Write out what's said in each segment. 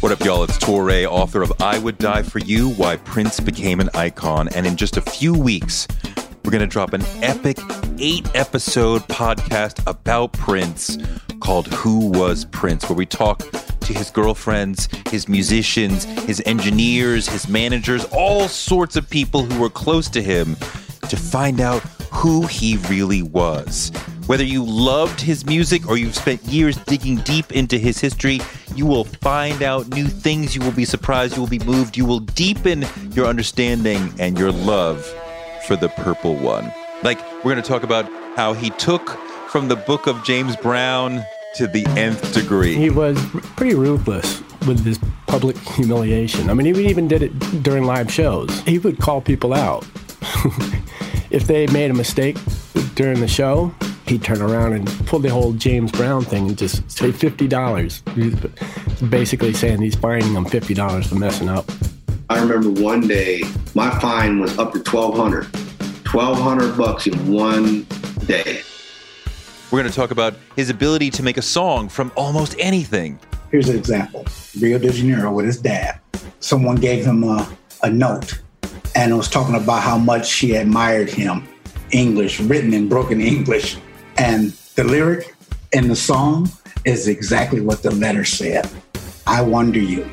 What up, y'all? It's Touré, author of I Would Die for You Why Prince Became an Icon. And in just a few weeks, we're going to drop an epic eight episode podcast about Prince called Who Was Prince, where we talk to his girlfriends, his musicians, his engineers, his managers, all sorts of people who were close to him to find out who he really was. Whether you loved his music or you've spent years digging deep into his history, you will find out new things. You will be surprised. You will be moved. You will deepen your understanding and your love for the Purple One. Like, we're going to talk about how he took from the book of James Brown to the nth degree. He was pretty ruthless with his public humiliation. I mean, he even did it during live shows. He would call people out. if they made a mistake during the show, he'd turn around and pull the whole James Brown thing and just say $50. Basically saying he's fining them $50 for messing up. I remember one day my fine was up to 1200 1200 bucks in one day. We're going to talk about his ability to make a song from almost anything. Here's an example Rio de Janeiro with his dad. Someone gave him a, a note and it was talking about how much she admired him, English, written in broken English. And the lyric in the song is exactly what the letter said. I wonder you.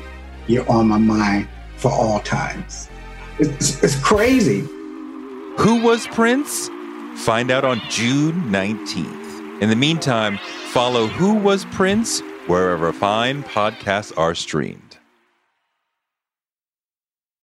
You're on my mind for all times. It's, it's crazy. Who was Prince? Find out on June 19th. In the meantime, follow Who Was Prince wherever fine podcasts are streamed.